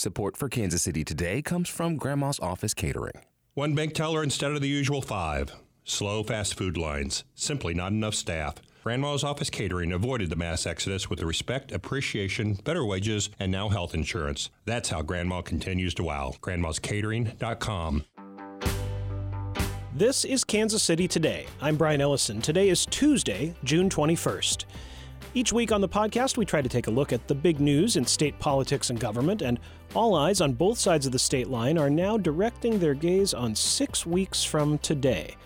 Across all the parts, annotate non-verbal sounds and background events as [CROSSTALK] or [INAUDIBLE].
Support for Kansas City Today comes from Grandma's Office Catering. One bank teller instead of the usual five. Slow fast food lines. Simply not enough staff. Grandma's Office Catering avoided the mass exodus with the respect, appreciation, better wages, and now health insurance. That's how Grandma continues to wow. Grandma'sCatering.com. This is Kansas City Today. I'm Brian Ellison. Today is Tuesday, June 21st. Each week on the podcast, we try to take a look at the big news in state politics and government, and all eyes on both sides of the state line are now directing their gaze on six weeks from today,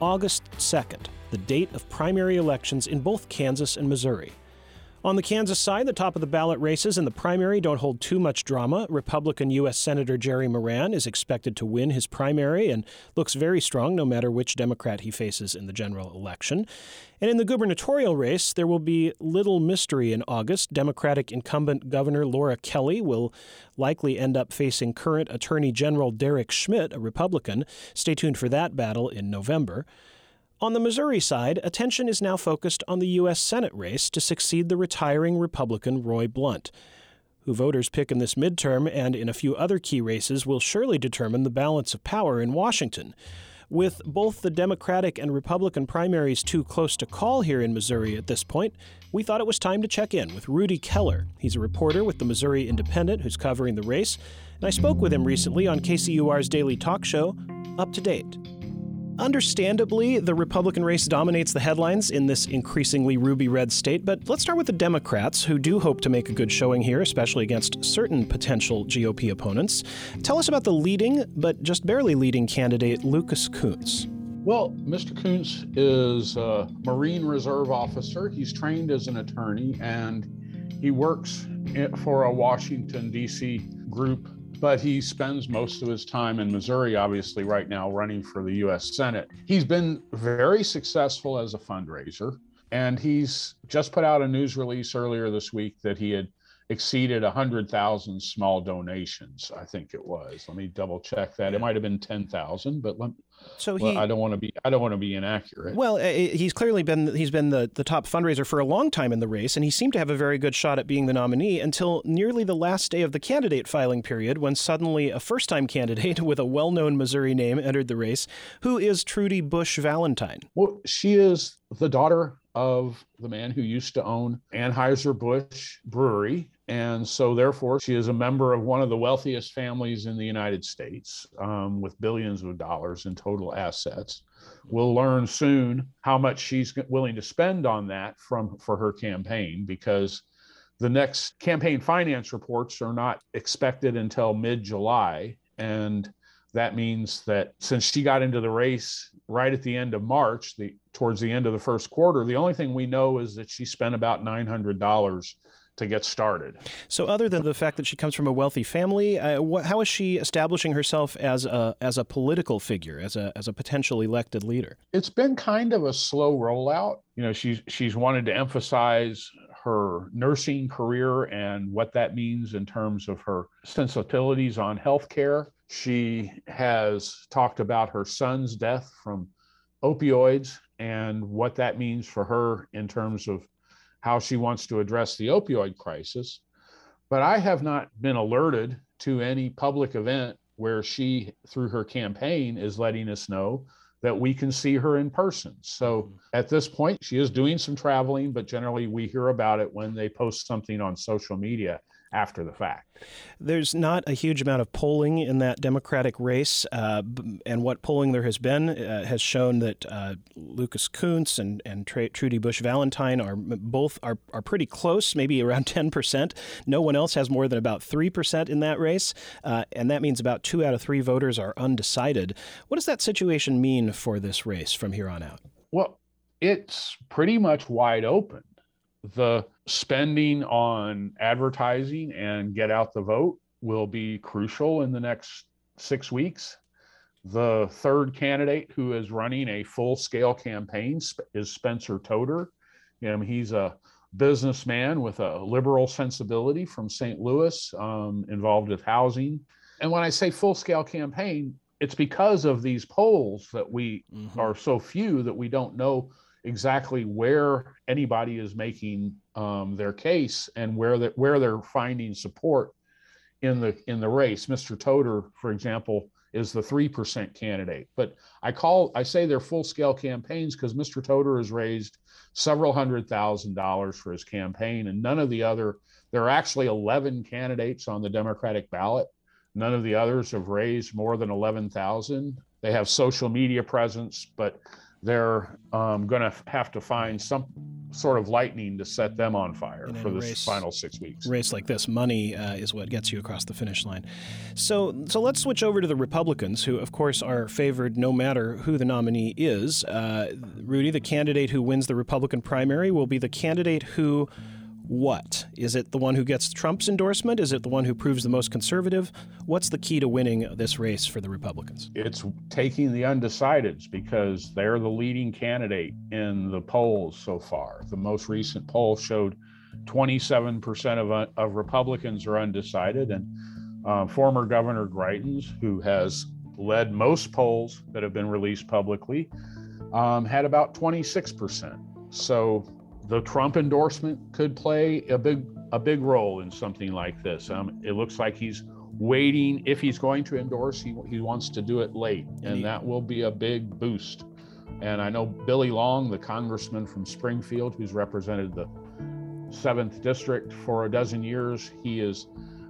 August 2nd the date of primary elections in both Kansas and Missouri. On the Kansas side, the top of the ballot races in the primary don't hold too much drama. Republican U.S. Senator Jerry Moran is expected to win his primary and looks very strong no matter which Democrat he faces in the general election. And in the gubernatorial race, there will be little mystery in August. Democratic incumbent Governor Laura Kelly will likely end up facing current Attorney General Derek Schmidt, a Republican. Stay tuned for that battle in November. On the Missouri side, attention is now focused on the U.S. Senate race to succeed the retiring Republican Roy Blunt. Who voters pick in this midterm and in a few other key races will surely determine the balance of power in Washington. With both the Democratic and Republican primaries too close to call here in Missouri at this point, we thought it was time to check in with Rudy Keller. He's a reporter with the Missouri Independent who's covering the race, and I spoke with him recently on KCUR's daily talk show, Up to Date. Understandably, the Republican race dominates the headlines in this increasingly ruby red state, but let's start with the Democrats, who do hope to make a good showing here, especially against certain potential GOP opponents. Tell us about the leading, but just barely leading candidate, Lucas Kunce. Well, Mr. Kunce is a Marine Reserve officer. He's trained as an attorney and he works for a Washington, D.C. group but he spends most of his time in Missouri, obviously, right now running for the US Senate. He's been very successful as a fundraiser, and he's just put out a news release earlier this week that he had exceeded 100,000 small donations, I think it was. Let me double check that. It might have been 10,000, but let, so he, well, I don't want to be I don't want to be inaccurate. Well, he's clearly been he's been the, the top fundraiser for a long time in the race and he seemed to have a very good shot at being the nominee until nearly the last day of the candidate filing period when suddenly a first-time [LAUGHS] candidate with a well-known Missouri name entered the race, who is Trudy Busch Valentine. Well, she is the daughter of the man who used to own Anheuser-Busch Brewery and so, therefore, she is a member of one of the wealthiest families in the United States um, with billions of dollars in total assets. We'll learn soon how much she's willing to spend on that from for her campaign because the next campaign finance reports are not expected until mid July. And that means that since she got into the race right at the end of March, the towards the end of the first quarter, the only thing we know is that she spent about nine hundred dollars to get started. So, other than the fact that she comes from a wealthy family, uh, how is she establishing herself as a as a political figure, as a as a potential elected leader? It's been kind of a slow rollout. You know, she's she's wanted to emphasize her nursing career and what that means in terms of her sensibilities on healthcare. She has talked about her son's death from opioids and what that means for her in terms of how she wants to address the opioid crisis. But I have not been alerted to any public event where she, through her campaign, is letting us know that we can see her in person. So mm-hmm. at this point, she is doing some traveling, but generally we hear about it when they post something on social media after the fact. There's not a huge amount of polling in that Democratic race, uh, and what polling there has been uh, has shown that uh, Lucas Kunce and, and Trudy Busch Valentine are both are, are pretty close, maybe around [LAUGHS] 10%. No one else has more than about 3% in that race, uh, and that means about two out of three voters are undecided. What does that situation mean for this race from here on out? Well, it's pretty much wide open the spending on advertising and get out the vote will be crucial in the next six weeks. The third candidate who is running a full scale campaign is Spencer Toder. Know, he's a businessman with a liberal sensibility from St. Louis, um, involved with housing. And when I say full scale campaign, it's because of these polls that we mm-hmm. are so few that we don't know exactly where anybody is making um, their case and where that where they're finding support in the in the race. Mr. Toder, for example, is the 3% candidate. But I call I say they're full-scale campaigns because Mr. Toder has raised several hundred thousand dollars for his campaign, and none of the other there are actually 11 candidates on the Democratic ballot. None of the others have raised more than 11,000. They have social media presence, but they're um, going to have to find some sort of lightning to set them on fire for this race, final six weeks. Race like this, money uh, is what gets you across the finish line. So, so let's switch over to the Republicans, who, of course, are favored no matter who the nominee is. Uh, Rudy, the candidate who wins the Republican primary, will be the candidate who what? Is it the one who gets Trump's endorsement? Is it the one who proves the most conservative? What's the key to winning this race for the Republicans? It's taking the undecideds because they're the leading candidate in the polls so far. The most recent poll showed 27% of, uh, of Republicans are undecided. And uh, former Governor Greitens, who has led most polls that have been released publicly, um, had about 26%. So the Trump endorsement could play a big a big role in something like this. Um, it looks like he's waiting. If he's going to endorse, he, he wants to do it late, and that will be a big boost. And I know Billy Long, the congressman from Springfield, who's represented the seventh district for a dozen years, he is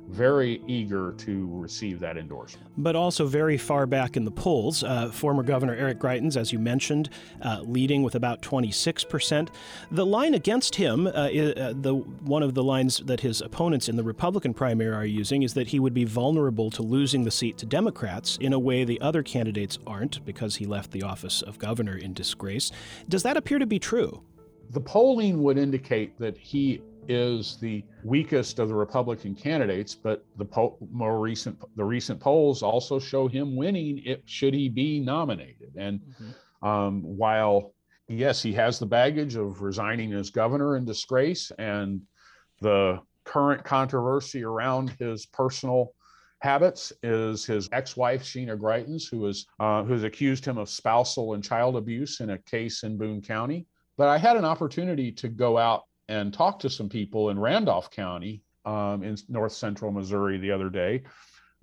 very eager to receive that endorsement. But also very far back in the polls. Uh, former Governor Eric Greitens, as you mentioned, uh, leading with about 26%. The line against him, uh, is, the one of the lines that his opponents in the Republican primary are using, is that he would be vulnerable to losing the seat to Democrats in a way the other candidates aren't because he left the office of governor in disgrace. Does that appear to be true? The polling would indicate that he is the weakest of the Republican candidates, but the po- more recent the recent polls also show him winning if should he be nominated. And mm-hmm. um, while yes, he has the baggage of resigning as governor in disgrace and the current controversy around his personal habits is his ex-wife Sheena Greitens, who is uh, who has accused him of spousal and child abuse in a case in Boone County. But I had an opportunity to go out and talked to some people in Randolph County um, in north central Missouri the other day.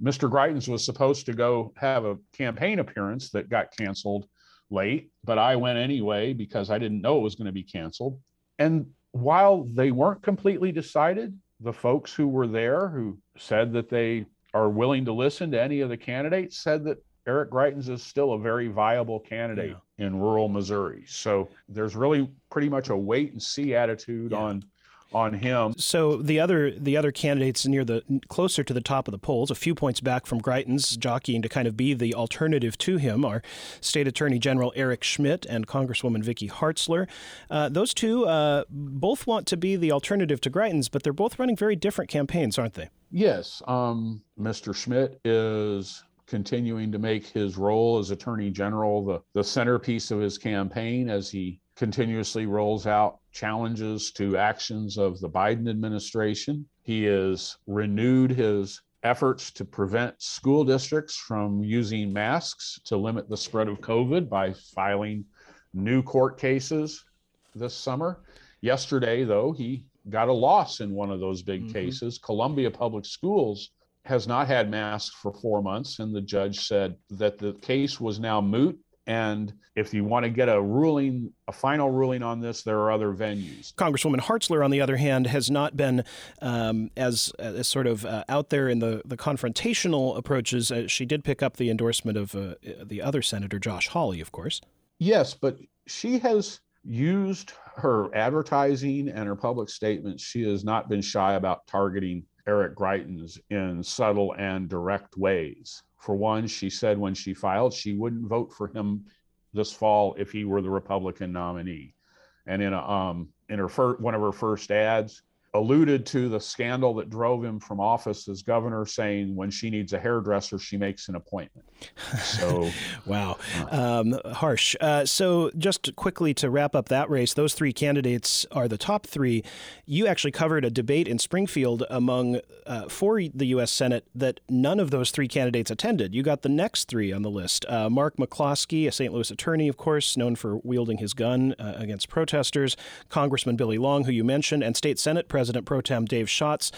Mr. Greitens was supposed to go have a campaign appearance that got canceled late, but I went anyway because I didn't know it was going to be canceled. And while they weren't completely decided, the folks who were there who said that they are willing to listen to any of the candidates said that Eric Greitens is still a very viable candidate yeah. in rural Missouri. So there's really pretty much a wait and see attitude yeah. on on him. So the other the other candidates near the closer to the top of the polls, a few points back from Greitens, jockeying to kind of be the alternative to him, are State Attorney General Eric Schmitt and Congresswoman Vicky Hartzler. Uh, those two uh, both want to be the alternative to Greitens, but they're both running very different campaigns, aren't they? Yes, um, Mr. Schmitt is continuing to make his role as Attorney General the, the centerpiece of his campaign as he continuously rolls out challenges to actions of the Biden administration. He has renewed his efforts to prevent school districts from using masks to limit the spread of COVID by filing new court cases this summer. Yesterday, though, he got a loss in one of those big mm-hmm. cases. Columbia Public Schools has not had masks for four months, and the judge said that the case was now moot. And if you want to get a ruling, a final ruling on this, there are other venues. Congresswoman Hartzler, on the other hand, has not been um, as, as sort of uh, out there in the, the confrontational approaches. Uh, she did pick up the endorsement of uh, the other senator, Josh Hawley, of course. Yes, but she has used her advertising and her public statements. She has not been shy about targeting Eric Greitens in subtle and direct ways. For one, she said when she filed, she wouldn't vote for him this fall if he were the Republican nominee. And in a um, in her fir- one of her first ads, alluded to the scandal that drove him from office as governor, saying when she needs a hairdresser, she makes an appointment. So, [LAUGHS] wow, uh, um, harsh. Uh, so, just quickly to wrap up that race, those three candidates are the top three. You actually covered a debate in Springfield among uh, for the U.S. Senate that none of those three candidates attended. You got the next three on the list: uh, Mark McCloskey, a St. Louis attorney, of course, known for wielding his gun uh, against protesters; Congressman Billy Long, who you mentioned, and State Senate President President Pro Tem Dave Schatz.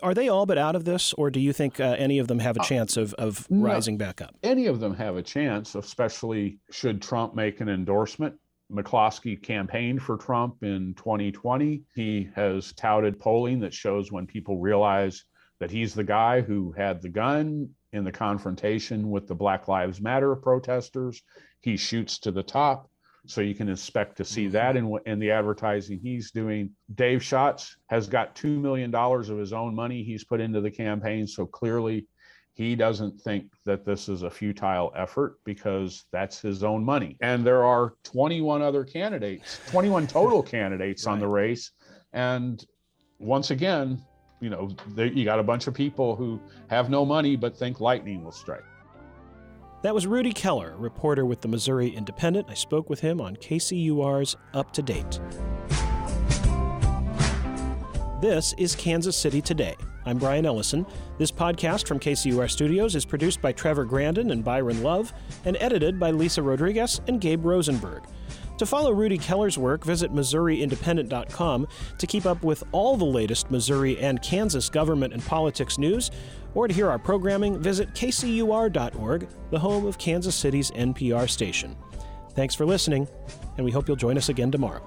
Are they all but out of this, or do you think uh, any of them have a uh, chance of, of no, rising back up? Any of them have a chance, especially should Trump make an endorsement. McCloskey campaigned for Trump in 2020. He has touted polling that shows when people realize that he's the guy who had the gun in the confrontation with the Black Lives Matter protesters, he shoots to the top. So you can expect to see that mm-hmm. in, in the advertising he's doing. Dave Schatz has got $2 million of his own money he's put into the campaign. So clearly he doesn't think that this is a futile effort because that's his own money. And there are 21 other candidates, 21 total [LAUGHS] candidates right. on the race. And once again, you know, they, you got a bunch of people who have no money but think lightning will strike. That was Rudy Keller, reporter with the Missouri Independent. I spoke with him on KCUR's Up to Date. This is Kansas City Today. I'm Brian Ellison. This podcast from KCUR Studios is produced by Trevor Grandin and Byron Love and edited by Lisa Rodriguez and Gabe Rosenberg. To follow Rudy Keller's work, visit MissouriIndependent.com to keep up with all the latest Missouri and Kansas government and politics news. Or to hear our programming, visit kcur.org, the home of Kansas City's NPR station. Thanks for listening, and we hope you'll join us again tomorrow.